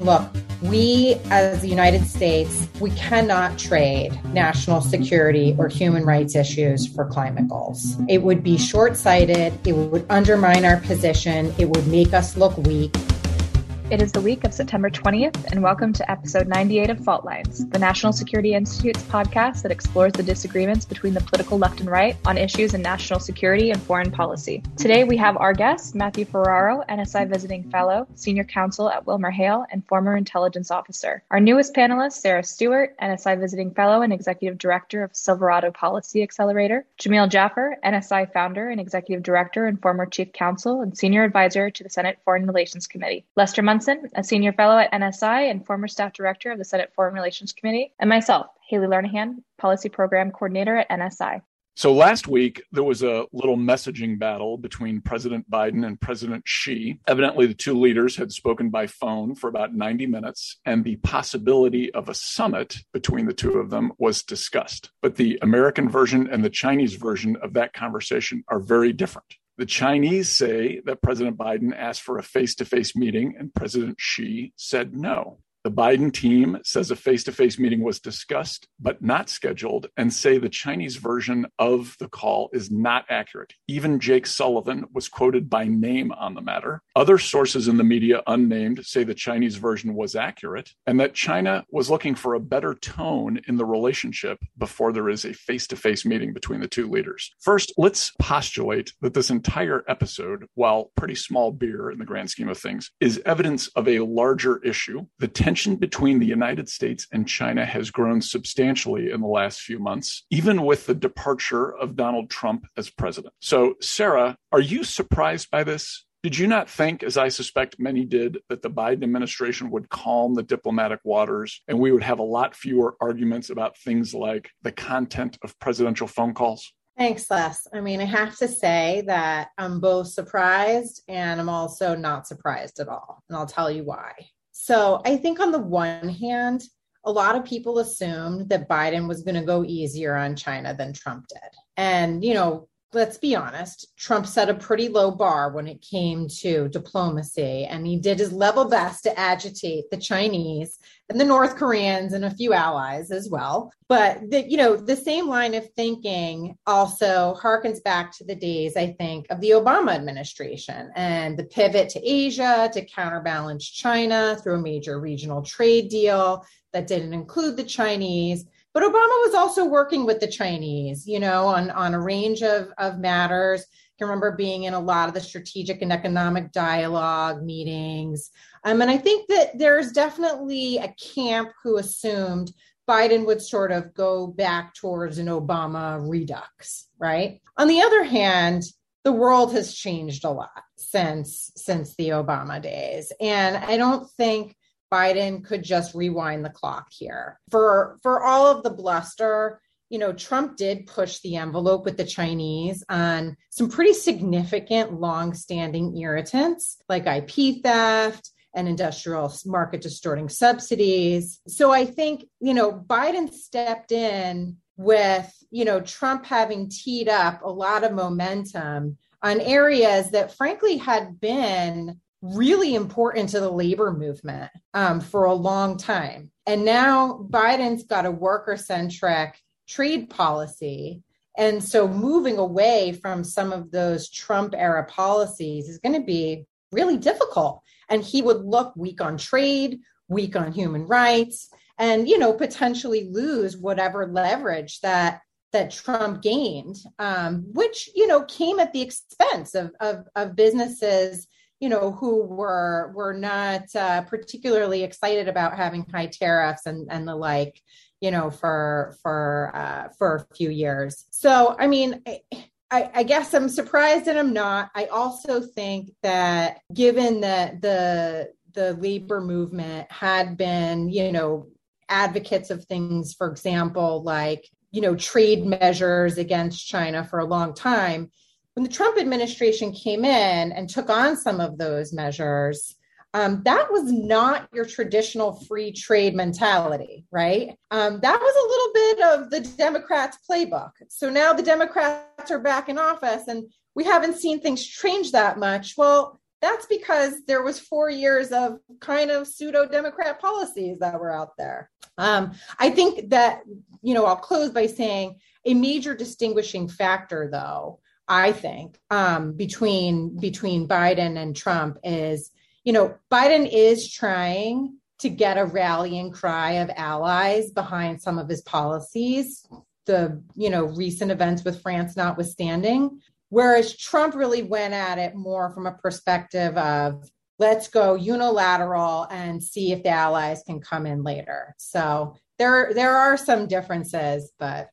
Look, we as the United States, we cannot trade national security or human rights issues for climate goals. It would be short sighted, it would undermine our position, it would make us look weak. It is the week of September 20th, and welcome to episode 98 of Fault Lines, the National Security Institute's podcast that explores the disagreements between the political left and right on issues in national security and foreign policy. Today, we have our guest, Matthew Ferraro, NSI Visiting Fellow, Senior Counsel at Wilmer Hale, and former intelligence officer. Our newest panelist, Sarah Stewart, NSI Visiting Fellow and Executive Director of Silverado Policy Accelerator, Jamil Jaffer, NSI Founder and Executive Director and former Chief Counsel and Senior Advisor to the Senate Foreign Relations Committee, Lester Munson, a senior fellow at NSI and former staff director of the Senate Foreign Relations Committee, and myself, Haley Lernahan, policy program coordinator at NSI. So last week, there was a little messaging battle between President Biden and President Xi. Evidently, the two leaders had spoken by phone for about 90 minutes, and the possibility of a summit between the two of them was discussed. But the American version and the Chinese version of that conversation are very different. The Chinese say that President Biden asked for a face to face meeting and President Xi said no. The Biden team says a face to face meeting was discussed but not scheduled and say the Chinese version of the call is not accurate. Even Jake Sullivan was quoted by name on the matter. Other sources in the media, unnamed, say the Chinese version was accurate and that China was looking for a better tone in the relationship before there is a face to face meeting between the two leaders. First, let's postulate that this entire episode, while pretty small beer in the grand scheme of things, is evidence of a larger issue. The tension between the United States and China has grown substantially in the last few months, even with the departure of Donald Trump as president. So, Sarah, are you surprised by this? Did you not think, as I suspect many did, that the Biden administration would calm the diplomatic waters and we would have a lot fewer arguments about things like the content of presidential phone calls? Thanks, Les. I mean, I have to say that I'm both surprised and I'm also not surprised at all. And I'll tell you why. So I think on the one hand, a lot of people assumed that Biden was going to go easier on China than Trump did. And, you know, let's be honest, Trump set a pretty low bar when it came to diplomacy, and he did his level best to agitate the Chinese and the North Koreans and a few allies as well. But the, you know, the same line of thinking also harkens back to the days, I think, of the Obama administration and the pivot to Asia to counterbalance China through a major regional trade deal that didn't include the Chinese but Obama was also working with the Chinese, you know, on, on a range of, of matters. I can remember being in a lot of the strategic and economic dialogue meetings. Um, and I think that there's definitely a camp who assumed Biden would sort of go back towards an Obama redux, right? On the other hand, the world has changed a lot since since the Obama days. And I don't think Biden could just rewind the clock here. For for all of the bluster, you know, Trump did push the envelope with the Chinese on some pretty significant long-standing irritants like IP theft and industrial market distorting subsidies. So I think, you know, Biden stepped in with, you know, Trump having teed up a lot of momentum on areas that frankly had been really important to the labor movement um, for a long time. And now Biden's got a worker centric trade policy. And so moving away from some of those Trump era policies is going to be really difficult. And he would look weak on trade, weak on human rights, and you know potentially lose whatever leverage that that Trump gained, um, which you know came at the expense of, of, of businesses you know, who were were not uh, particularly excited about having high tariffs and and the like, you know, for for uh, for a few years. So, I mean. I, I, guess I'm surprised and I'm not. I also think that given that the the labor movement had been, you know, advocates of things, for example, like you know, trade measures against China for a long time, when the Trump administration came in and took on some of those measures, um, that was not your traditional free trade mentality, right? Um, that was a little bit of the Democrats' playbook. So now the Democrats are back in office and we haven't seen things change that much. Well, that's because there was four years of kind of pseudo democrat policies that were out there um, i think that you know i'll close by saying a major distinguishing factor though i think um, between between biden and trump is you know biden is trying to get a rallying cry of allies behind some of his policies the you know recent events with france notwithstanding Whereas Trump really went at it more from a perspective of let's go unilateral and see if the allies can come in later. So there there are some differences, but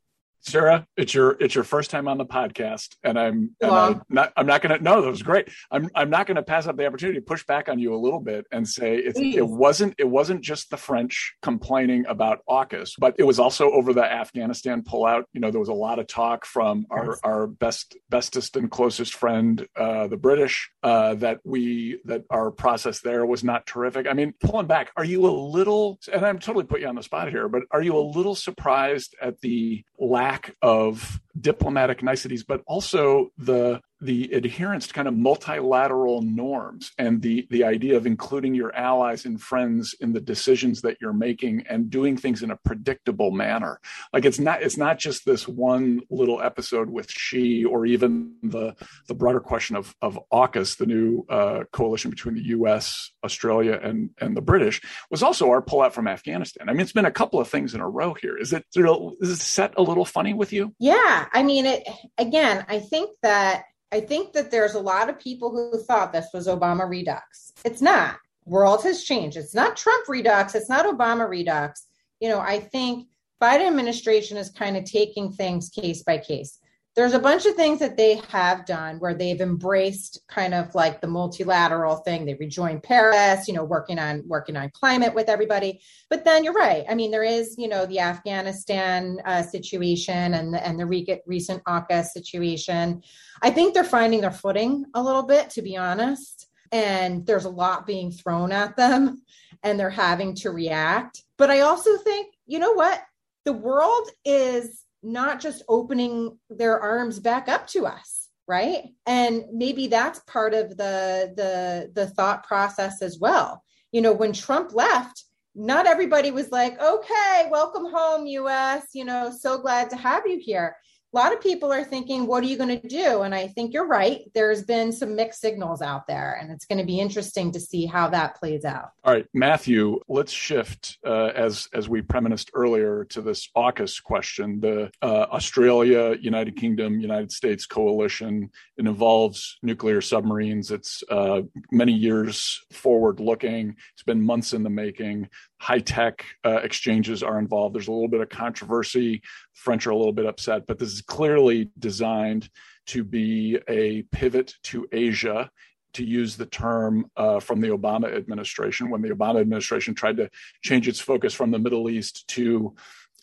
Sarah, it's your it's your first time on the podcast, and I'm, and I'm not I'm not gonna no, that was great. I'm I'm not gonna pass up the opportunity to push back on you a little bit and say it, it wasn't it wasn't just the French complaining about AUKUS, but it was also over the Afghanistan pullout. You know, there was a lot of talk from our yes. our best bestest and closest friend, uh, the British, uh, that we that our process there was not terrific. I mean, pulling back, are you a little? And I'm totally put you on the spot here, but are you a little surprised at the lack lack of diplomatic niceties, but also the the adherence to kind of multilateral norms and the the idea of including your allies and friends in the decisions that you're making and doing things in a predictable manner. Like it's not it's not just this one little episode with Xi or even the the broader question of of AUKUS the new uh, coalition between the US Australia and and the British was also our pullout from Afghanistan. I mean it's been a couple of things in a row here. Is it is it set a little funny with you? Yeah. I mean it again I think that I think that there's a lot of people who thought this was Obama redux. It's not. World has changed. It's not Trump redux. It's not Obama redux. You know, I think Biden administration is kind of taking things case by case there's a bunch of things that they have done where they've embraced kind of like the multilateral thing. They rejoined paris you know working on working on climate with everybody. But then you're right. I mean there is you know the afghanistan uh, situation and the, and the re- recent AUKUS situation. I think they're finding their footing a little bit to be honest. And there's a lot being thrown at them and they're having to react. But i also think you know what? The world is not just opening their arms back up to us right? And maybe that's part of the the the thought process as well. You know when trump left not everybody was like okay welcome home us you know so glad to have you here a lot of people are thinking, what are you going to do? And I think you're right. There's been some mixed signals out there, and it's going to be interesting to see how that plays out. All right, Matthew, let's shift uh, as as we premised earlier to this AUKUS question. The uh, Australia, United Kingdom, United States coalition. It involves nuclear submarines. It's uh, many years forward looking. It's been months in the making high tech uh, exchanges are involved. There's a little bit of controversy. French are a little bit upset, but this is clearly designed to be a pivot to Asia. To use the term uh, from the Obama administration, when the Obama administration tried to change its focus from the Middle East to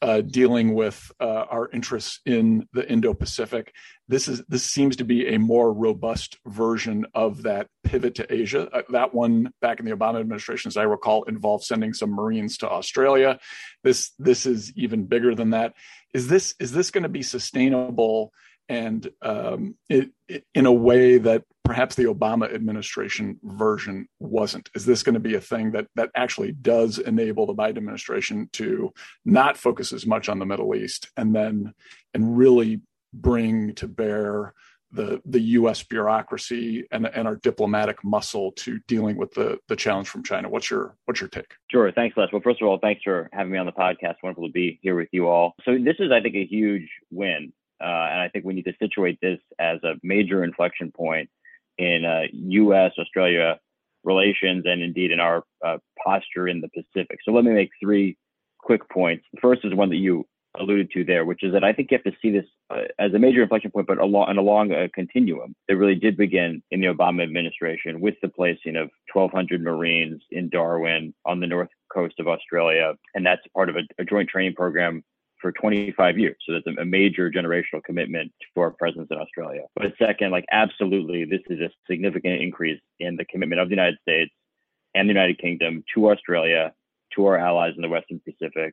uh, dealing with uh, our interests in the Indo-Pacific. This is this seems to be a more robust version of that pivot to Asia. Uh, that one back in the Obama administration, as I recall, involved sending some Marines to Australia. This this is even bigger than that. Is this is this going to be sustainable? And um, it, it, in a way that perhaps the Obama administration version wasn't. Is this going to be a thing that that actually does enable the Biden administration to not focus as much on the Middle East and then and really bring to bear the the U.S. bureaucracy and and our diplomatic muscle to dealing with the the challenge from China. What's your what's your take? Sure. Thanks, Les. Well, first of all, thanks for having me on the podcast. Wonderful to be here with you all. So this is, I think, a huge win uh, and I think we need to situate this as a major inflection point in uh, U.S. Australia relations and indeed in our uh, posture in the Pacific. So let me make three quick points. The first is one that you alluded to there, which is that I think you have to see this uh, as a major inflection point, but along and along a continuum that really did begin in the Obama administration with the placing of 1,200 Marines in Darwin on the north coast of Australia, and that's part of a, a joint training program for 25 years. So that's a major generational commitment to our presence in Australia. But second, like absolutely, this is a significant increase in the commitment of the United States and the United Kingdom to Australia, to our allies in the Western Pacific.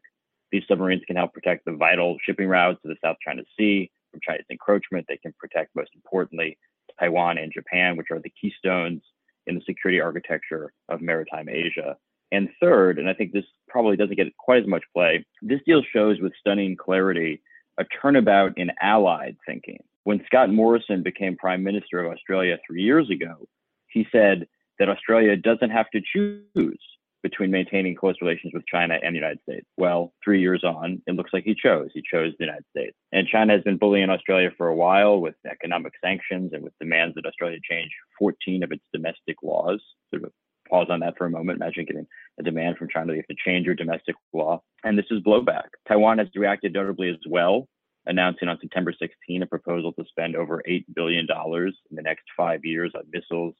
These submarines can help protect the vital shipping routes to the South China Sea from China's encroachment. They can protect, most importantly, Taiwan and Japan, which are the keystones in the security architecture of maritime Asia. And third, and I think this probably doesn't get quite as much play, this deal shows with stunning clarity a turnabout in allied thinking. When Scott Morrison became Prime Minister of Australia three years ago, he said that Australia doesn't have to choose between maintaining close relations with China and the United States. Well, three years on, it looks like he chose. He chose the United States. And China has been bullying Australia for a while with economic sanctions and with demands that Australia change 14 of its domestic laws. Sort of pause on that for a moment. Imagine getting a demand from China, you have to change your domestic law. And this is blowback. Taiwan has reacted notably as well, announcing on September 16 a proposal to spend over $8 billion in the next five years on missiles,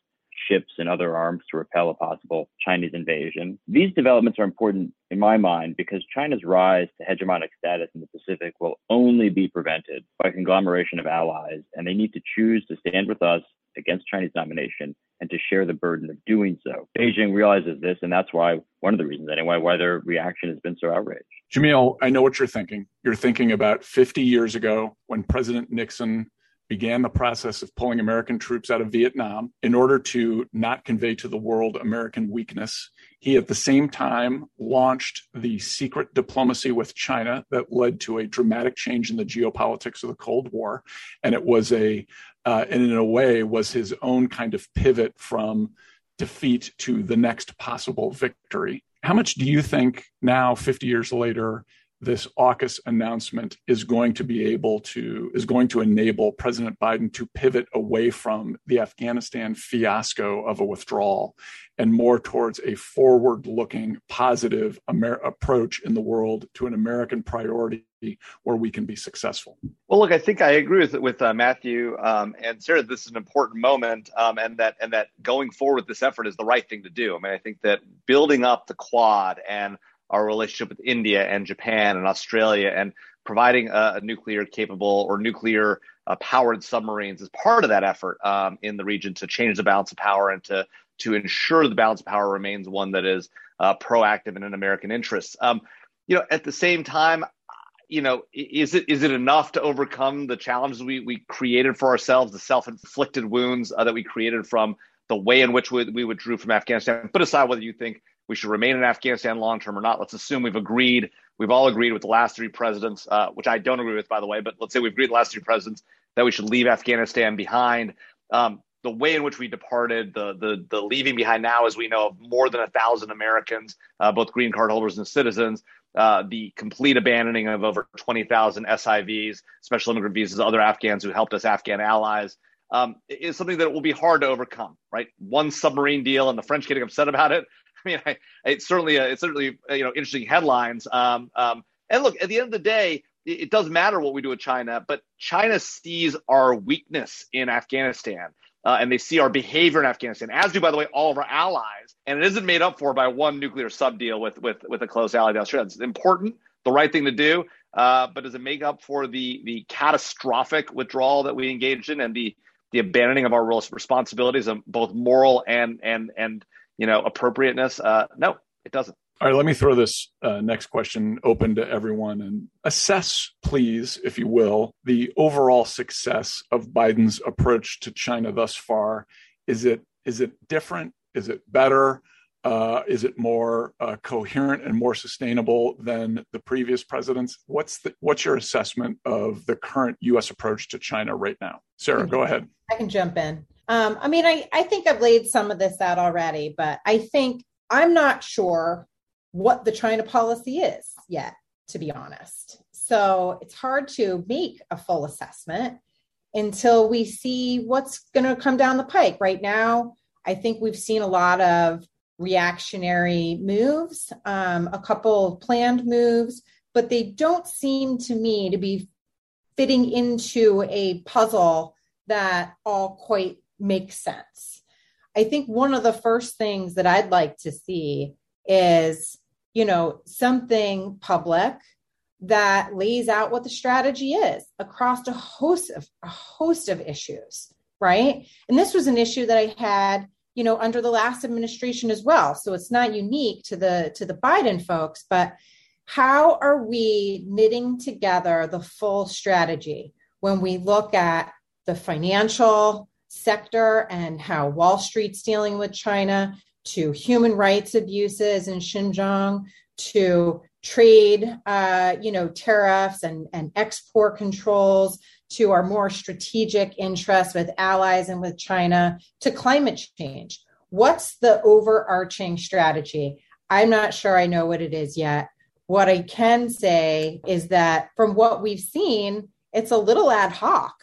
ships and other arms to repel a possible Chinese invasion. These developments are important in my mind because China's rise to hegemonic status in the Pacific will only be prevented by a conglomeration of allies, and they need to choose to stand with us against Chinese domination and to share the burden of doing so. Beijing realizes this, and that's why one of the reasons anyway why their reaction has been so outraged. Jamil, I know what you're thinking. You're thinking about 50 years ago when President Nixon began the process of pulling American troops out of Vietnam in order to not convey to the world American weakness. He at the same time launched the secret diplomacy with China that led to a dramatic change in the geopolitics of the Cold War. And it was a, uh, and in a way, was his own kind of pivot from defeat to the next possible victory. How much do you think now, 50 years later, this AUKUS announcement is going to be able to is going to enable President Biden to pivot away from the Afghanistan fiasco of a withdrawal and more towards a forward-looking, positive Amer- approach in the world to an American priority where we can be successful. Well, look, I think I agree with with uh, Matthew um, and Sarah. This is an important moment, um, and that and that going forward with this effort is the right thing to do. I mean, I think that building up the Quad and our relationship with India and Japan and Australia and providing a, a nuclear capable or nuclear uh, powered submarines as part of that effort um, in the region to change the balance of power and to to ensure the balance of power remains one that is uh, proactive and in American interests. Um, you know, at the same time, you know, is it is it enough to overcome the challenges we we created for ourselves, the self inflicted wounds uh, that we created from the way in which we, we withdrew from Afghanistan? Put aside whether you think we should remain in Afghanistan long term or not. Let's assume we've agreed, we've all agreed with the last three presidents, uh, which I don't agree with, by the way, but let's say we've agreed the last three presidents that we should leave Afghanistan behind. Um, the way in which we departed, the the the leaving behind now, as we know, of more than a thousand Americans, uh, both green card holders and citizens, uh, the complete abandoning of over 20,000 SIVs, special immigrant visas, other Afghans who helped us, Afghan allies, um, is something that will be hard to overcome. Right, one submarine deal, and the French getting upset about it. I mean, I, it's certainly a, it's certainly you know interesting headlines. Um, um, and look, at the end of the day, it, it doesn't matter what we do with China, but China sees our weakness in Afghanistan. Uh, and they see our behavior in Afghanistan, as do, by the way, all of our allies. And it isn't made up for by one nuclear sub deal with with with a close ally, Australia. It's important, the right thing to do, uh, but does it make up for the the catastrophic withdrawal that we engaged in and the the abandoning of our responsibilities both moral and and and you know appropriateness uh, no it doesn't all right let me throw this uh, next question open to everyone and assess please if you will the overall success of biden's approach to china thus far is it is it different is it better uh, is it more uh, coherent and more sustainable than the previous presidents? What's the, what's your assessment of the current U.S. approach to China right now? Sarah, go ahead. I can jump in. Um, I mean, I, I think I've laid some of this out already, but I think I'm not sure what the China policy is yet, to be honest. So it's hard to make a full assessment until we see what's going to come down the pike. Right now, I think we've seen a lot of reactionary moves, um, a couple planned moves, but they don't seem to me to be fitting into a puzzle that all quite makes sense. I think one of the first things that I'd like to see is, you know, something public that lays out what the strategy is across a host of a host of issues, right? And this was an issue that I had, you know, under the last administration as well. So it's not unique to the to the Biden folks, but how are we knitting together the full strategy when we look at the financial sector and how Wall Street's dealing with China, to human rights abuses in Xinjiang, to trade, uh, you know, tariffs and, and export controls, to our more strategic interests with allies and with China, to climate change. What's the overarching strategy? I'm not sure I know what it is yet. What I can say is that from what we've seen, it's a little ad hoc.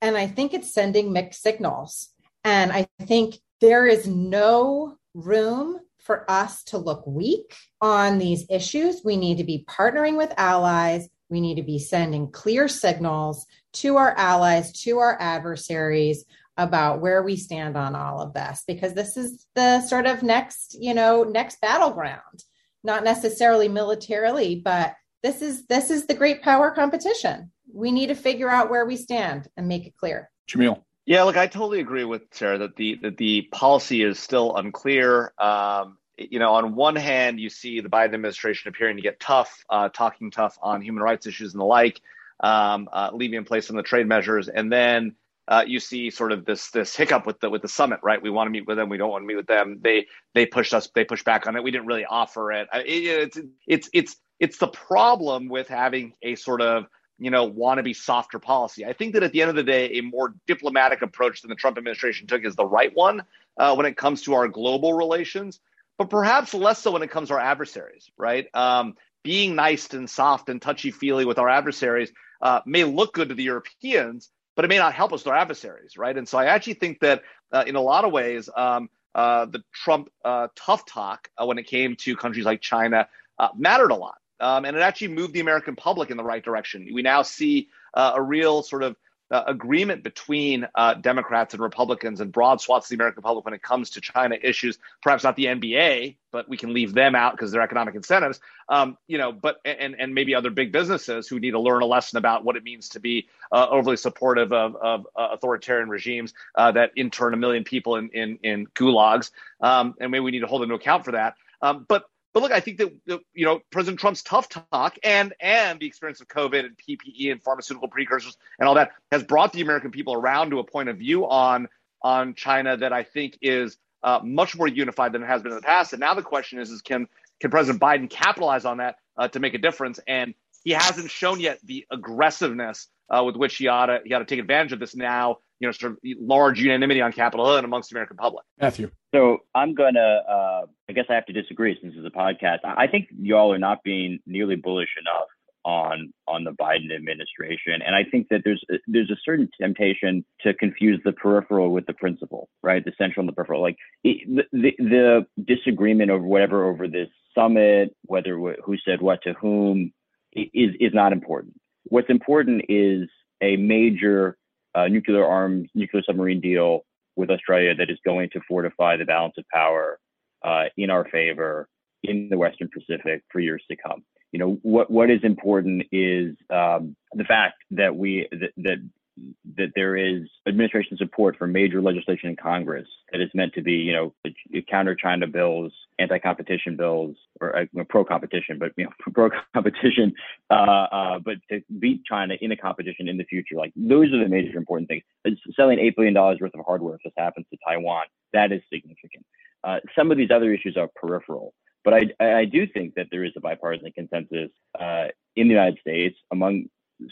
And I think it's sending mixed signals. And I think there is no room for us to look weak on these issues. We need to be partnering with allies. We need to be sending clear signals to our allies, to our adversaries about where we stand on all of this because this is the sort of next, you know, next battleground. Not necessarily militarily, but this is this is the great power competition. We need to figure out where we stand and make it clear. Jamil. Yeah, look, I totally agree with Sarah that the that the policy is still unclear. Um, you know, on one hand, you see the Biden administration appearing to get tough, uh, talking tough on human rights issues and the like, um, uh, leaving in place some of the trade measures, and then uh, you see sort of this this hiccup with the with the summit, right? We want to meet with them, we don't want to meet with them. They they pushed us, they pushed back on it. We didn't really offer it. it it's it's it's it's the problem with having a sort of you know, want to be softer policy. I think that at the end of the day, a more diplomatic approach than the Trump administration took is the right one uh, when it comes to our global relations, but perhaps less so when it comes to our adversaries, right? Um, being nice and soft and touchy feely with our adversaries uh, may look good to the Europeans, but it may not help us with our adversaries, right? And so I actually think that uh, in a lot of ways, um, uh, the Trump uh, tough talk uh, when it came to countries like China mattered a lot. Um, and it actually moved the American public in the right direction. We now see uh, a real sort of uh, agreement between uh, Democrats and Republicans and broad swaths of the American public when it comes to China issues. Perhaps not the NBA, but we can leave them out because they're economic incentives. Um, you know, but and and maybe other big businesses who need to learn a lesson about what it means to be uh, overly supportive of, of uh, authoritarian regimes uh, that intern a million people in in, in gulags, um, and maybe we need to hold them to account for that. Um, but but look, I think that you know President Trump's tough talk and and the experience of COVID and PPE and pharmaceutical precursors and all that has brought the American people around to a point of view on on China that I think is uh, much more unified than it has been in the past. And now the question is, is can can President Biden capitalize on that uh, to make a difference? And he hasn't shown yet the aggressiveness uh, with which he ought to he ought to take advantage of this now you know, sort of large unanimity on Capitol Hill and amongst the American public. Matthew. So I'm gonna, uh, I guess I have to disagree since it's a podcast. I think y'all are not being nearly bullish enough on on the Biden administration, and I think that there's there's a certain temptation to confuse the peripheral with the principal, right? The central and the peripheral. Like it, the, the disagreement over whatever over this summit, whether who said what to whom, is is not important. What's important is a major uh, nuclear armed nuclear submarine deal with Australia that is going to fortify the balance of power uh, in our favor in the Western Pacific for years to come. You know what what is important is um, the fact that we that, that that there is administration support for major legislation in Congress that is meant to be, you know, counter China bills, anti competition bills, or uh, pro competition, but, you know, pro competition, uh, uh, but to beat China in a competition in the future. Like, those are the major important things. Selling $8 billion worth of hardware if this happens to Taiwan, that is significant. Uh, some of these other issues are peripheral. But I, I do think that there is a bipartisan consensus uh, in the United States among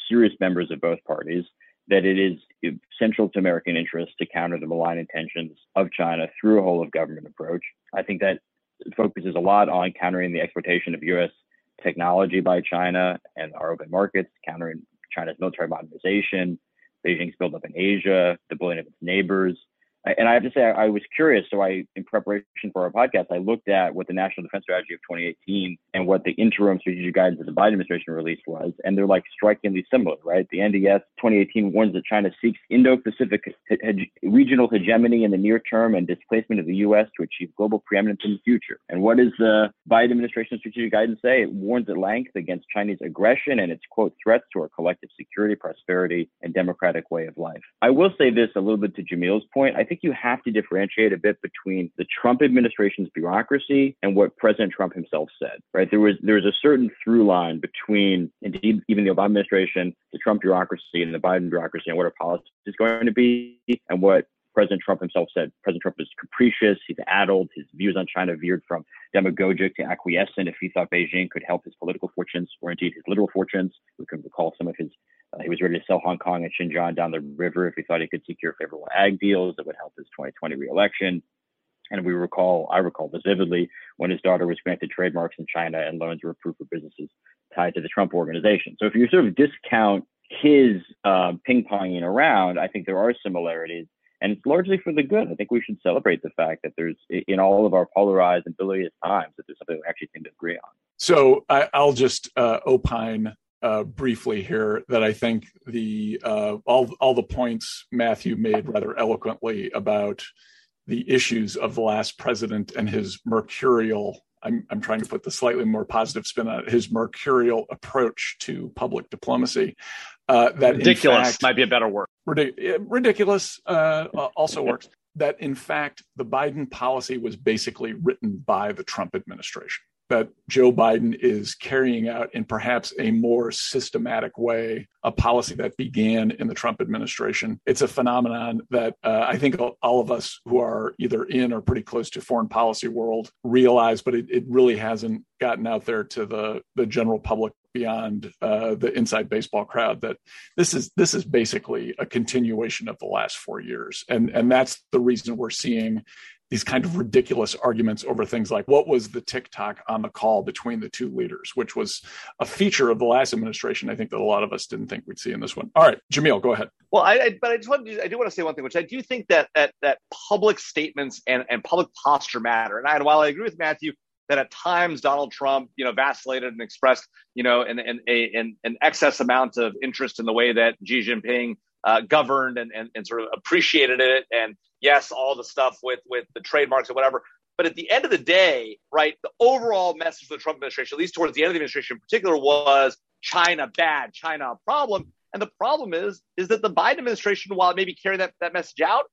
serious members of both parties that it is central to American interests to counter the malign intentions of China through a whole of government approach. I think that focuses a lot on countering the exploitation of U.S. technology by China and our open markets, countering China's military modernization, Beijing's buildup in Asia, the bullying of its neighbors, and I have to say, I, I, was curious. So I, in preparation for our podcast, I looked at what the National Defense Strategy of 2018 and what the interim strategic guidance that the Biden administration released was, and they're like strikingly similar, right? The NDS 2018 warns that China seeks Indo-Pacific regional hegemony in the near term and displacement of the U.S. to achieve global preeminence in the future. And what does the Biden administration strategic guidance say? It warns at length against Chinese aggression and its quote threats to our collective security, prosperity, and democratic way of life. I will say this a little bit to Jamil's point. I think think you have to differentiate a bit between the Trump administration's bureaucracy and what President Trump himself said, right? There was there was a certain through line between indeed even the Obama administration, the Trump bureaucracy and the Biden bureaucracy and what our policy is going to be and what President Trump himself said President Trump is capricious, he's addled, his views on China veered from demagogic to acquiescent if he thought Beijing could help his political fortunes or indeed his literal fortunes. We can recall some of his, uh, he was ready to sell Hong Kong and Xinjiang down the river if he thought he could secure favorable ag deals that would help his 2020 reelection. And we recall, I recall this vividly, when his daughter was granted trademarks in China and loans were approved for businesses tied to the Trump organization. So if you sort of discount his uh, ping ponging around, I think there are similarities. And it's largely for the good. I think we should celebrate the fact that there's, in all of our polarized and bilious times, that there's something we actually seem to agree on. So I, will just uh, opine uh, briefly here that I think the uh, all all the points Matthew made rather eloquently about the issues of the last president and his mercurial I'm, I'm trying to put the slightly more positive spin on it, his mercurial approach to public diplomacy. Uh, that ridiculous fact, might be a better word. Ridic- ridiculous uh, also works. That in fact, the Biden policy was basically written by the Trump administration that Joe Biden is carrying out in perhaps a more systematic way a policy that began in the Trump administration. It's a phenomenon that uh, I think all of us who are either in or pretty close to foreign policy world realize, but it, it really hasn't gotten out there to the, the general public beyond uh, the inside baseball crowd that this is this is basically a continuation of the last four years and and that's the reason we're seeing these kind of ridiculous arguments over things like what was the tick-tock on the call between the two leaders, which was a feature of the last administration. I think that a lot of us didn't think we'd see in this one. All right, Jamil, go ahead. Well, I, I but I just want to, I do want to say one thing, which I do think that that that public statements and, and public posture matter. And, I, and while I agree with Matthew that at times Donald Trump, you know, vacillated and expressed, you know, an an, an, an excess amount of interest in the way that Xi Jinping uh, governed and, and, and sort of appreciated it. And yes, all the stuff with with the trademarks and whatever. But at the end of the day, right, the overall message of the Trump administration, at least towards the end of the administration in particular, was China bad, China a problem. And the problem is, is that the Biden administration, while maybe carrying that, that message out,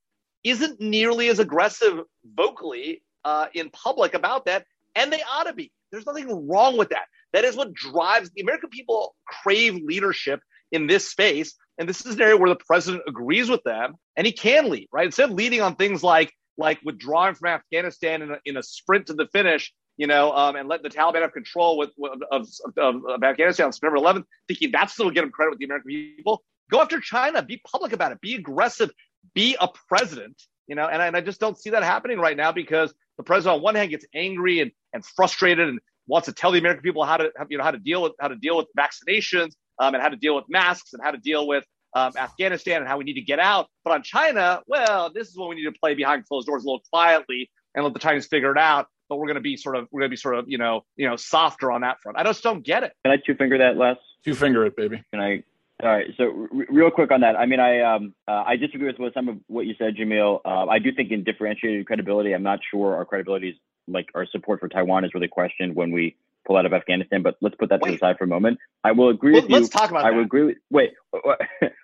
isn't nearly as aggressive vocally uh, in public about that. And they ought to be. There's nothing wrong with that. That is what drives the American people crave leadership in this space. And this is an area where the president agrees with them and he can lead, right? Instead of leading on things like like withdrawing from Afghanistan in a, in a sprint to the finish, you know, um, and let the Taliban have control with, with of, of, of, Afghanistan on September 11th, thinking that's still going to get him credit with the American people. Go after China. Be public about it. Be aggressive. Be a president. You know, and I, and I just don't see that happening right now because the president on one hand gets angry and, and frustrated and wants to tell the American people how to you know how to deal with how to deal with vaccinations um, and how to deal with masks and how to deal with um, Afghanistan and how we need to get out. But on China, well, this is what we need to play behind closed doors a little quietly and let the Chinese figure it out. But we're going to be sort of we're going to be sort of you know you know softer on that front. I just don't get it. Can I two finger that, Les? Two finger it, baby. Can I? All right. So r- real quick on that. I mean, I um uh, I disagree with, with some of what you said, Jamil. Uh, I do think in differentiated credibility, I'm not sure our credibility is like our support for Taiwan is really questioned when we pull out of Afghanistan, but let's put that wait. to the side for a moment. I will agree well, with you. Let's talk about I that. will agree with, wait,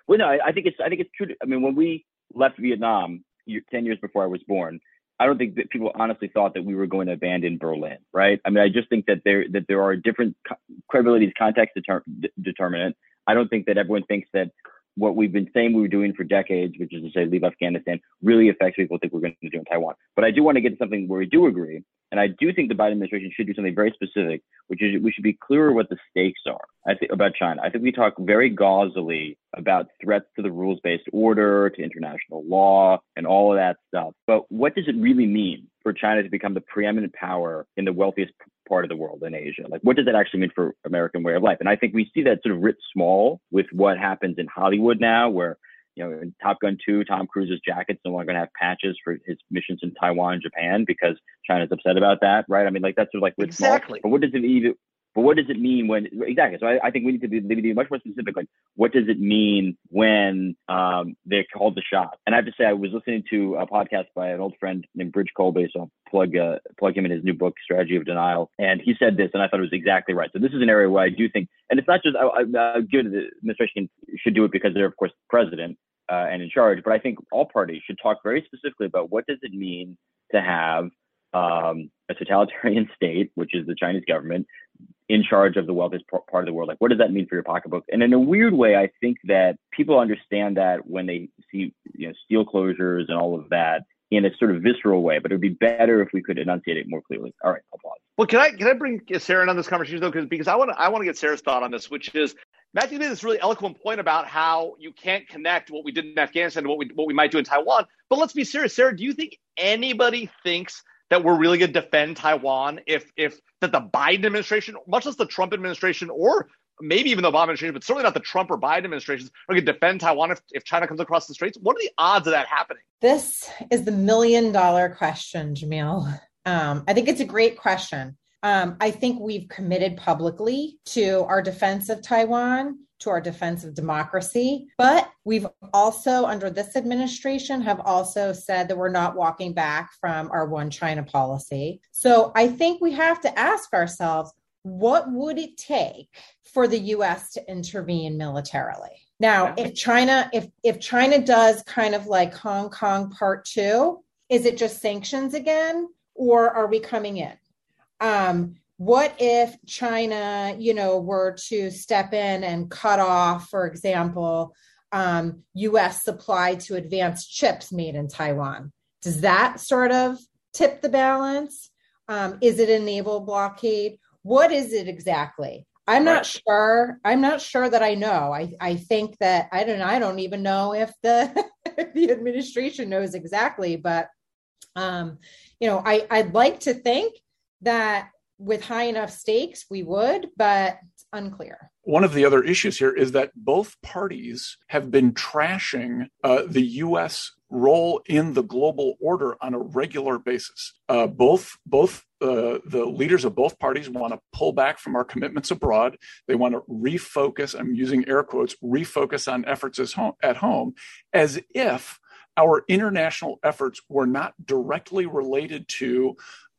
well, no, I, I, think it's, I think it's true. To, I mean, when we left Vietnam 10 years before I was born, I don't think that people honestly thought that we were going to abandon Berlin, right? I mean, I just think that there, that there are different co- credibilities, context deter- determinant. I don't think that everyone thinks that what we've been saying we were doing for decades, which is to say leave Afghanistan, really affects people think we're going to do in Taiwan. But I do want to get to something where we do agree, and I do think the Biden administration should do something very specific, which is we should be clearer what the stakes are. I think about China. I think we talk very gauzily about threats to the rules-based order, to international law, and all of that stuff. But what does it really mean for China to become the preeminent power in the wealthiest part of the world in Asia? Like, what does that actually mean for American way of life? And I think we see that sort of writ small with what happens in Hollywood now, where you know, in Top Gun 2, Tom Cruise's jacket's no longer going to have patches for his missions in Taiwan and Japan because China's upset about that, right? I mean, like that's sort of like exactly. Small. But what does it even? But what does it mean when exactly? So I, I think we need to be, be much more specific. Like, what does it mean when um, they're called the shot? And I have to say, I was listening to a podcast by an old friend named Bridge Colby, so I'll plug uh, plug him in his new book, Strategy of Denial. And he said this, and I thought it was exactly right. So this is an area where I do think, and it's not just I, I, I give the administration should do it because they're of course president, uh, and in charge. But I think all parties should talk very specifically about what does it mean to have um, a totalitarian state, which is the Chinese government, in charge of the wealthiest part of the world. Like, what does that mean for your pocketbook? And in a weird way, I think that people understand that when they see you know steel closures and all of that in a sort of visceral way. But it would be better if we could enunciate it more clearly. All right, I'll pause. Well, can I can I bring Sarah in on this conversation though? Because because I want to I want to get Sarah's thought on this, which is Matthew made this really eloquent point about how you can't connect what we did in Afghanistan to what we what we might do in Taiwan. But let's be serious, Sarah. Do you think anybody thinks that we're really going to defend Taiwan if if that the Biden administration, much less the Trump administration, or maybe even the Obama administration, but certainly not the Trump or Biden administrations, are going to defend Taiwan if, if China comes across the straits? What are the odds of that happening? This is the million dollar question, Jamil. Um, I think it's a great question. Um, I think we've committed publicly to our defense of Taiwan, to our defense of democracy. But we've also, under this administration, have also said that we're not walking back from our one China policy. So I think we have to ask ourselves what would it take for the US to intervene militarily? Now, if China, if if China does kind of like Hong Kong part two, is it just sanctions again, or are we coming in? Um, what if China, you know, were to step in and cut off, for example, um, U.S. supply to advanced chips made in Taiwan? Does that sort of tip the balance? Um, is it a naval blockade? What is it exactly? I'm not sure. I'm not sure that I know. I, I think that I don't. I don't even know if the if the administration knows exactly. But um, you know, I I'd like to think that with high enough stakes we would, but it's unclear. One of the other issues here is that both parties have been trashing uh, the U.S. role in the global order on a regular basis. Uh, both both uh, the leaders of both parties want to pull back from our commitments abroad. They want to refocus. I'm using air quotes. Refocus on efforts home, at home, as if our international efforts were not directly related to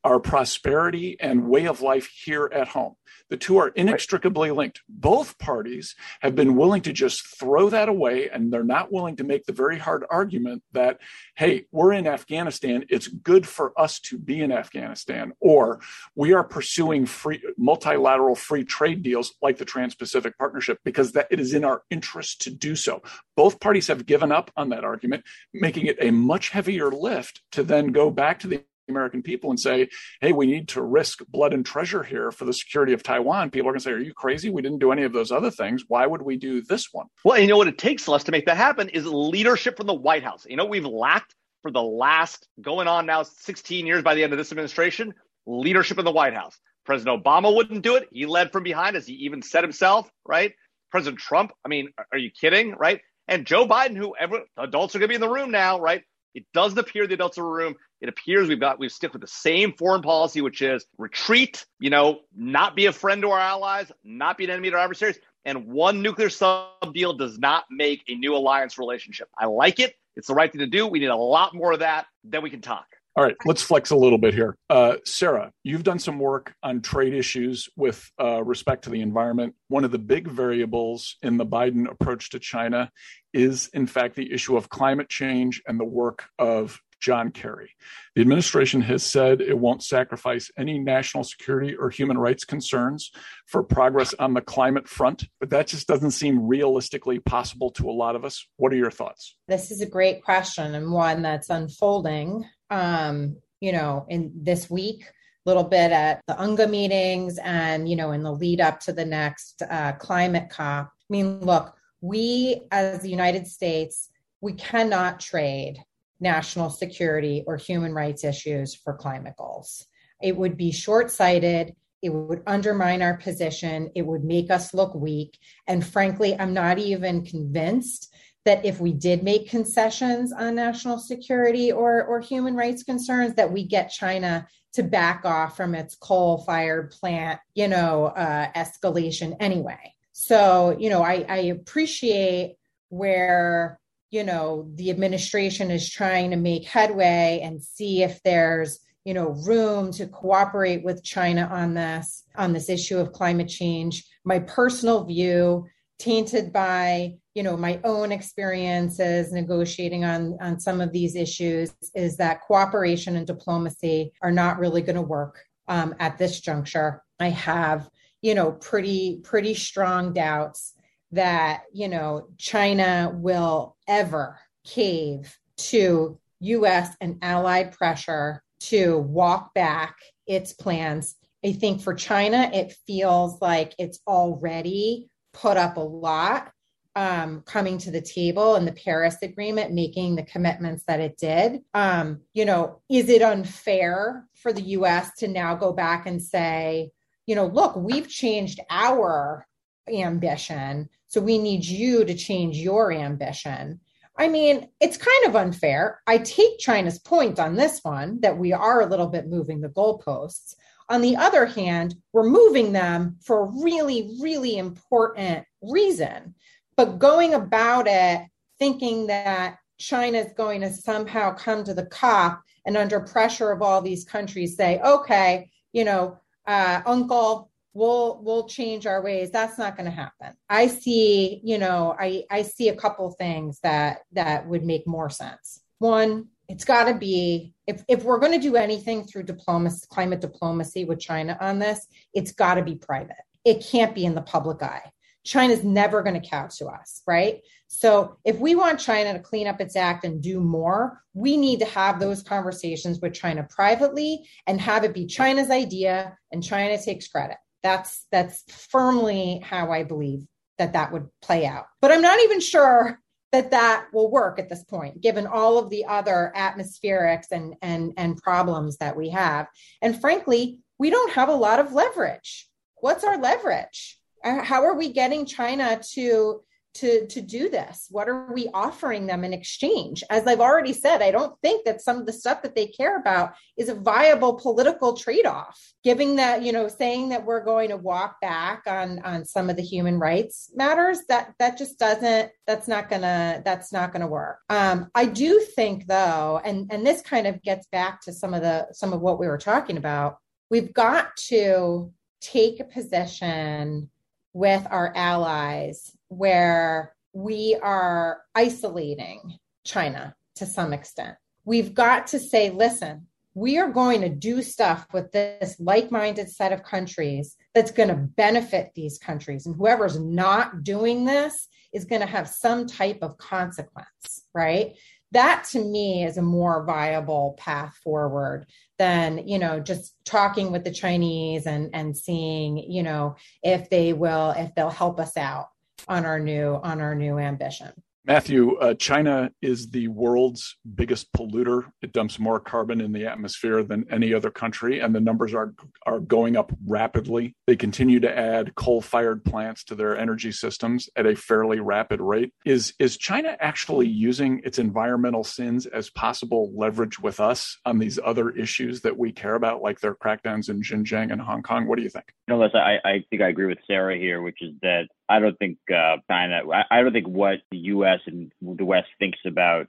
our prosperity and way of life here at home. The two are inextricably linked. Both parties have been willing to just throw that away, and they're not willing to make the very hard argument that, hey, we're in Afghanistan. It's good for us to be in Afghanistan, or we are pursuing free multilateral free trade deals like the Trans Pacific Partnership because that it is in our interest to do so. Both parties have given up on that argument, making it a much heavier lift to then go back to the American people and say, hey, we need to risk blood and treasure here for the security of Taiwan, people are going to say, are you crazy? We didn't do any of those other things. Why would we do this one? Well, you know what it takes, Celeste, to make that happen is leadership from the White House. You know, we've lacked for the last going on now 16 years by the end of this administration leadership in the White House. President Obama wouldn't do it. He led from behind, as he even said himself, right? President Trump, I mean, are you kidding, right? And Joe Biden, who every, adults are going to be in the room now, right? It doesn't appear the adults are the room. It appears we've got we've stick with the same foreign policy, which is retreat, you know, not be a friend to our allies, not be an enemy to our adversaries. And one nuclear sub deal does not make a new alliance relationship. I like it. It's the right thing to do. We need a lot more of that. Then we can talk. All right, let's flex a little bit here. Uh, Sarah, you've done some work on trade issues with uh, respect to the environment. One of the big variables in the Biden approach to China is, in fact, the issue of climate change and the work of John Kerry. The administration has said it won't sacrifice any national security or human rights concerns for progress on the climate front, but that just doesn't seem realistically possible to a lot of us. What are your thoughts? This is a great question and one that's unfolding. Um, you know, in this week, a little bit at the UNGA meetings and, you know, in the lead up to the next uh, climate COP. I mean, look, we as the United States, we cannot trade national security or human rights issues for climate goals. It would be short sighted. It would undermine our position. It would make us look weak. And frankly, I'm not even convinced that if we did make concessions on national security or, or human rights concerns, that we get China to back off from its coal fired plant, you know, uh, escalation anyway. So, you know, I, I appreciate where you know the administration is trying to make headway and see if there's you know room to cooperate with china on this on this issue of climate change my personal view tainted by you know my own experiences negotiating on on some of these issues is that cooperation and diplomacy are not really going to work um, at this juncture i have you know, pretty, pretty strong doubts that, you know, China will ever cave to US and allied pressure to walk back its plans. I think for China, it feels like it's already put up a lot um, coming to the table and the Paris Agreement, making the commitments that it did. Um, you know, is it unfair for the US to now go back and say, you know, look, we've changed our ambition, so we need you to change your ambition? I mean, it's kind of unfair. I take China's point on this one that we are a little bit moving the goalposts. On the other hand, we're moving them for a really, really important reason. But going about it thinking that China is going to somehow come to the COP and under pressure of all these countries say, okay, you know, uh, uncle, we'll we'll change our ways. That's not going to happen. I see you know i i see a couple things that that would make more sense. One it's got to be if, if we're going to do anything through diplomacy climate diplomacy with china on this it's got to be private. It can't be in the public eye china's never going to count to us right? So if we want china to clean up its act and do more we need to have those conversations with china privately and have it be china's idea and china takes credit. That's that's firmly how I believe that that would play out. But I'm not even sure that that will work at this point given all of the other atmospherics and and and problems that we have. And frankly we don't have a lot of leverage. What's our leverage how are we getting china to to to do this? What are we offering them in exchange? As i've already said i don't think that some of the stuff that they care about is a viable political trade-off. Giving that you know saying that we're going to walk back on on some of the human rights matters that that just doesn't that's not gonna that's not gonna work. Um i do think though and and this kind of gets back to some of the some of what we were talking about we've got to take a position with our allies where we are isolating China to some extent. We've got to say, listen, we are going to do stuff with this like minded set of countries that's going to benefit these countries. And whoever's not doing this is going to have some type of consequence, right? That to me is a more viable path forward than, you know, just talking with the Chinese and, and seeing, you know, if they will, if they'll help us out on our new on our new ambition. Matthew, uh, China is the world's biggest polluter. It dumps more carbon in the atmosphere than any other country, and the numbers are are going up rapidly. They continue to add coal-fired plants to their energy systems at a fairly rapid rate. Is is China actually using its environmental sins as possible leverage with us on these other issues that we care about, like their crackdowns in Xinjiang and Hong Kong? What do you think? No, listen, I, I think I agree with Sarah here, which is that I don't think uh, China. I, don't think what the U.S. and the West thinks about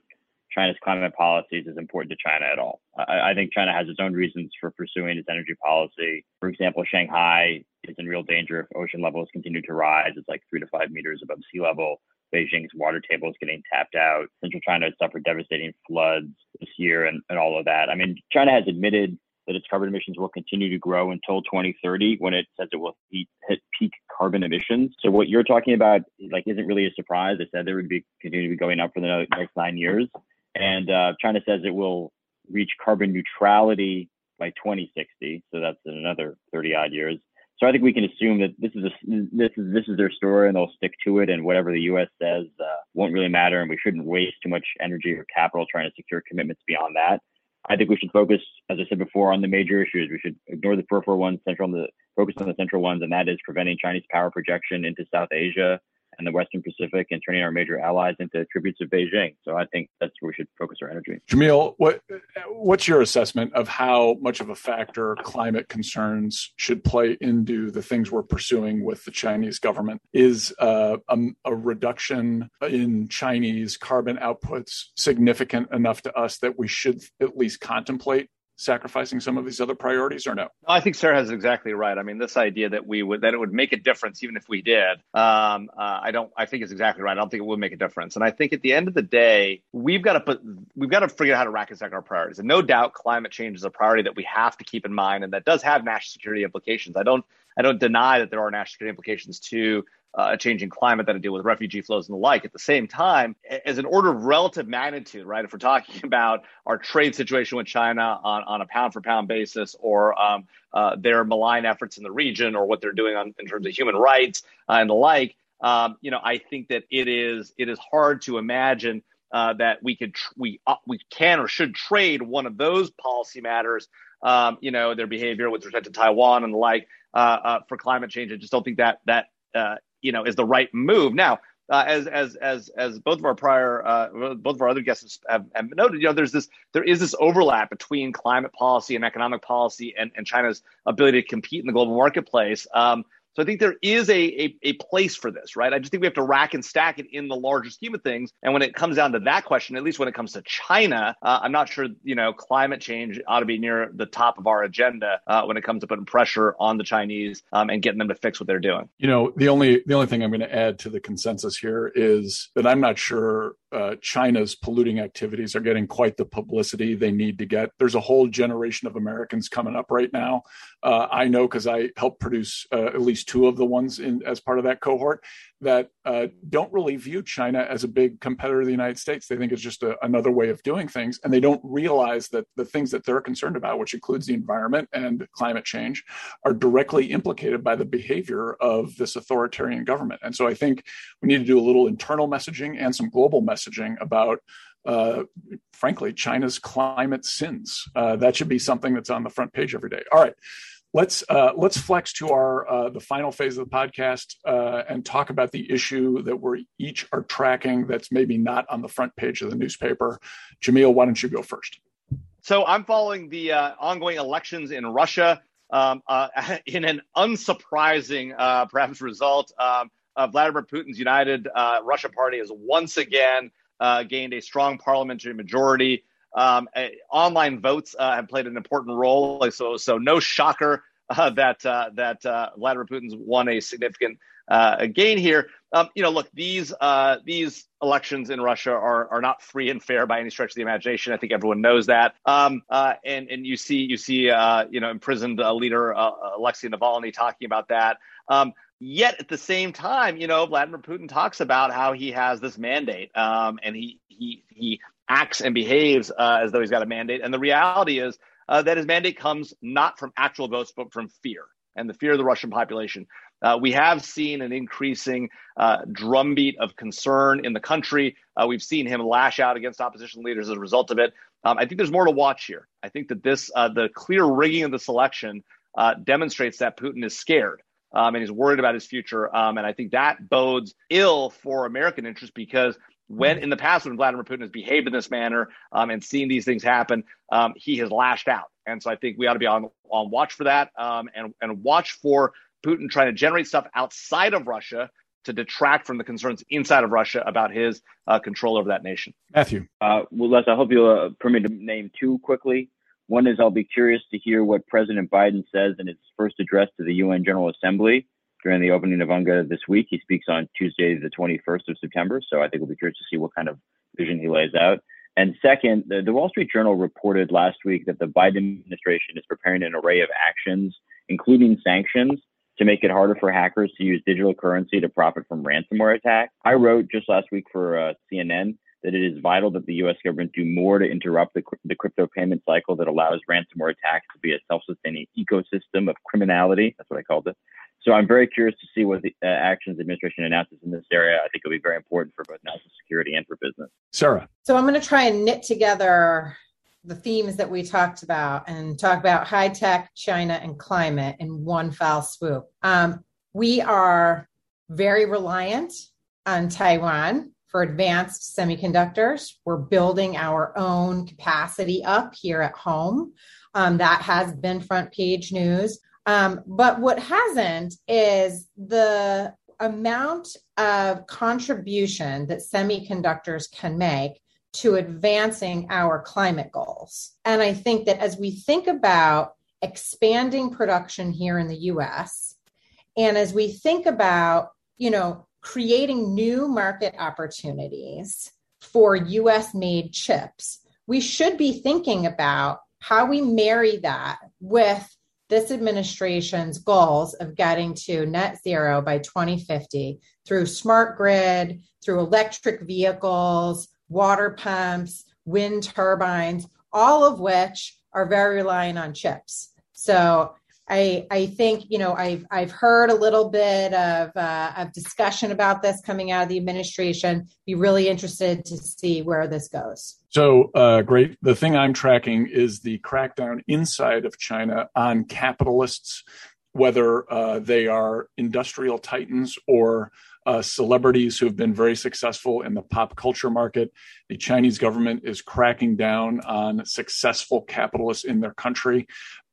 China's climate policies is important to China at all. I, I, think China has its own reasons for pursuing its energy policy. For example, Shanghai is in real danger if ocean levels continue to rise. It's like three to five meters above sea level. Beijing's water table is getting tapped out. Central China has suffered devastating floods this year and, and all of that. I mean, China has admitted that its carbon emissions will continue to grow until 2030 when it says it will hit, peak carbon emissions. So what you're talking about like isn't really a surprise. They said they would be continue to be going up for the next nine years, and uh, China says it will reach carbon neutrality by 2060. So that's another 30 odd years. So I think we can assume that this is a, this is this is their story, and they'll stick to it. And whatever the U.S. says uh, won't really matter, and we shouldn't waste too much energy or capital trying to secure commitments beyond that. I think we should focus, as I said before, on the major issues. We should ignore the peripheral ones, central on the focus on the central ones, and that is preventing Chinese power projection into South Asia and the Western Pacific and turning our major allies into tributes of Beijing. So I think that's where we should focus our energy. Jamil, what what's your assessment of how much of a factor climate concerns should play into the things we're pursuing with the Chinese government? Is uh, a, a reduction in Chinese carbon outputs significant enough to us that we should at least contemplate sacrificing some of these other priorities or no? I think Sarah has exactly right. I mean, this idea that we would that it would make a difference even if we did, um, uh, I don't. I think is exactly right. I don't think it would make a difference. And I think at the end of the day, we've got to put we've got to figure out how to rack and stack our priorities. And no doubt, climate change is a priority that we have to keep in mind, and that does have national security implications. I don't I don't deny that there are national security implications to uh, a changing climate that to deal with refugee flows and the like. At the same time, as an order of relative magnitude, right? If we're talking about our trade situation with China on, on a pound for pound basis, or um, uh, their malign efforts in the region, or what they're doing on, in terms of human rights uh, and the like, um, you know, I think that it is it is hard to imagine uh, that we could tr- we uh, we can or should trade one of those policy matters. Um, you know, their behavior with respect to Taiwan and the like uh, for climate change. I just don't think that that you know is the right move. Now, uh, as as as as both of our prior uh, both of our other guests have, have, noted, you know, there's this there is this overlap between climate policy and economic policy and, and China's ability to compete in the global marketplace. Um, so I think there is a, a, a place for this, right? I just think we have to rack and stack it in the larger scheme of things. And when it comes down to that question, at least when it comes to China, uh, I'm not sure you know climate change ought to be near the top of our agenda uh, when it comes to putting pressure on the Chinese um, and getting them to fix what they're doing. You know, the only the only thing I'm going to add to the consensus here is that I'm not sure uh, China's polluting activities are getting quite the publicity they need to get. There's a whole generation of Americans coming up right now. Uh, I know because I helped produce uh, at least two of the ones in, as part of that cohort that uh, don't really view China as a big competitor of the United States. They think it's just a, another way of doing things, and they don't realize that the things that they're concerned about, which includes the environment and climate change, are directly implicated by the behavior of this authoritarian government. And so I think we need to do a little internal messaging and some global messaging about uh, frankly, China's climate sins. Uh, that should be something that's on the front page every day. All right let's uh, let's flex to our uh, the final phase of the podcast uh, and talk about the issue that we're each are tracking that's maybe not on the front page of the newspaper. Jamil, why don't you go first? So I'm following the uh, ongoing elections in Russia. Um, uh, in an unsurprising, uh, perhaps, result, um, Vladimir Putin's United Russia Party has once again gained a strong parliamentary majority. Um, uh, online votes uh, have played an important role. So, so no shocker uh, that uh, that uh, Vladimir Putin's won a significant uh, gain here. Um, you know, look, these these elections in Russia are are not free and fair by any stretch of the imagination. I think everyone knows that. Um, and and you see you see you know imprisoned leader Alexei Navalny talking about that. Um, yet at the same time, you know, Vladimir Putin talks about how he has this mandate, um, and he he he acts and behaves uh, as though he's got a mandate. And the reality is uh, that his mandate comes not from actual votes, but from fear and the fear of the Russian population. Uh, we have seen an increasing uh, drumbeat of concern in the country. Uh, we've seen him lash out against opposition leaders as a result of it. Um, I think there's more to watch here. I think that this, uh, the clear rigging of this election, demonstrates that Putin is scared. Um, and he's worried about his future. Um, and I think that bodes ill for American interests because when in the past when Vladimir Putin has behaved in this manner um, and seen these things happen, um, he has lashed out. And so I think we ought to be on on watch for that um, and and watch for Putin trying to generate stuff outside of Russia to detract from the concerns inside of Russia about his uh, control over that nation. Matthew, uh, well, Les, I hope you'll uh, permit to name two quickly. One is I'll be curious to hear what President Biden says in his first address to the UN General Assembly during the opening of UNGA this week. He speaks on Tuesday, the 21st of September. So I think we'll be curious to see what kind of vision he lays out. And second, the, the Wall Street Journal reported last week that the Biden administration is preparing an array of actions, including sanctions, to make it harder for hackers to use digital currency to profit from ransomware attacks. I wrote just last week for uh, CNN that it is vital that the U.S. government do more to interrupt the, the crypto payment cycle that allows ransomware attacks to be a self-sustaining ecosystem of criminality. That's what I called it. So I'm very curious to see what the uh, actions the administration announces in this area. I think it'll be very important for both national security and for business. Sarah. So I'm going to try and knit together the themes that we talked about and talk about high tech, China, and climate in one foul swoop. Um, we are very reliant on Taiwan for advanced semiconductors. We're building our own capacity up here at home. Um, that has been front page news. Um, but what hasn't is the amount of contribution that semiconductors can make to advancing our climate goals. And I think that as we think about expanding production here in the US, and as we think about, you know, creating new market opportunities for US made chips, we should be thinking about how we marry that with this administration's goals of getting to net zero by 2050 through smart grid, through electric vehicles, water pumps, wind turbines, all of which are very reliant on chips. So I, I think you know I've I've heard a little bit of uh, of discussion about this coming out of the administration. Be really interested to see where this goes. So uh, great. The thing I'm tracking is the crackdown inside of China on capitalists, whether uh, they are industrial titans or uh, celebrities who have been very successful in the pop culture market. The Chinese government is cracking down on successful capitalists in their country.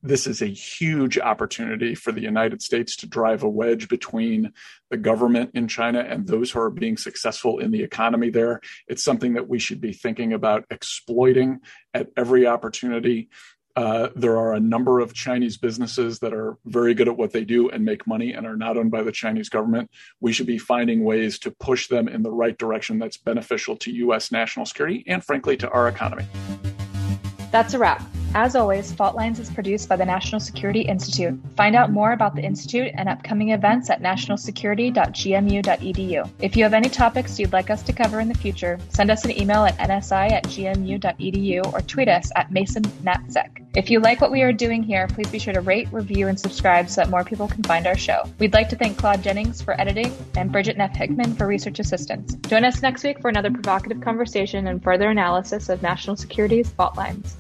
This is a huge opportunity for the United States to drive a wedge between the government in China and those who are being successful in the economy there. It's something that we should be thinking about exploiting at every opportunity. Uh, there are a number of Chinese businesses that are very good at what they do and make money and are not owned by the Chinese government. We should be finding ways to push them in the right direction that's beneficial to U.S. national security and, frankly, to our economy. That's a wrap. As always, Fault Lines is produced by the National Security Institute. Find out more about the Institute and upcoming events at nationalsecurity.gmu.edu. If you have any topics you'd like us to cover in the future, send us an email at nsi at gmu.edu or tweet us at masonnatsec. If you like what we are doing here, please be sure to rate, review, and subscribe so that more people can find our show. We'd like to thank Claude Jennings for editing and Bridget Neff Hickman for research assistance. Join us next week for another provocative conversation and further analysis of national security's fault lines.